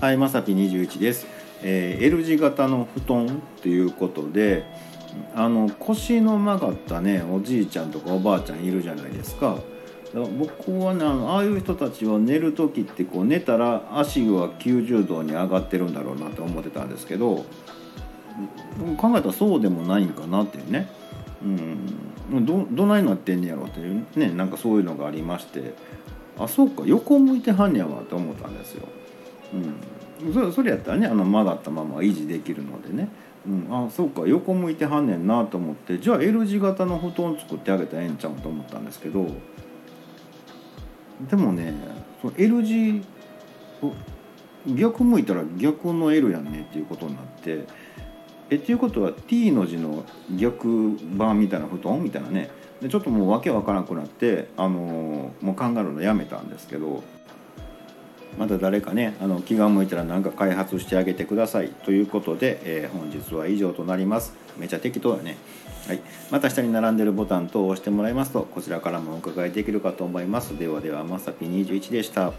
はい、まさぴ21です、えー L 字型の布団っていうことであの腰の曲がったねおじいちゃんとかおばあちゃんいるじゃないですか。僕はねあのああいう人たちは寝る時ってこう寝たら足は90度に上がってるんだろうなと思ってたんですけど考えたらそうでもないんかなっていうね、うん、どどないなってんねやろっていうねなんかそういうのがありまして。あそうか横向いてはんねやわと思ったんですよ。うん、そそれやったらねあの曲がったまま維持できるのでね、うん、あそうか横向いてはんねんなと思ってじゃあ L 字型の布団作ってあげたらええんちゃうと思ったんですけど。でもねその L 字逆向いたら逆の L やんねっていうことになってえっていうことは T の字の逆版みたいな布団みたいなね。でちょっともう訳わからなくなって、あのーもう考えるのやめたんですけど。また誰かねあの気が向いたら何か開発してあげてください。ということで、えー本日は以上となります。めちゃ適当だね。はい、また下に並んでるボタン等を押してもらいますとこちらからもお伺いできるかと思います。ではではまさぴ21でした。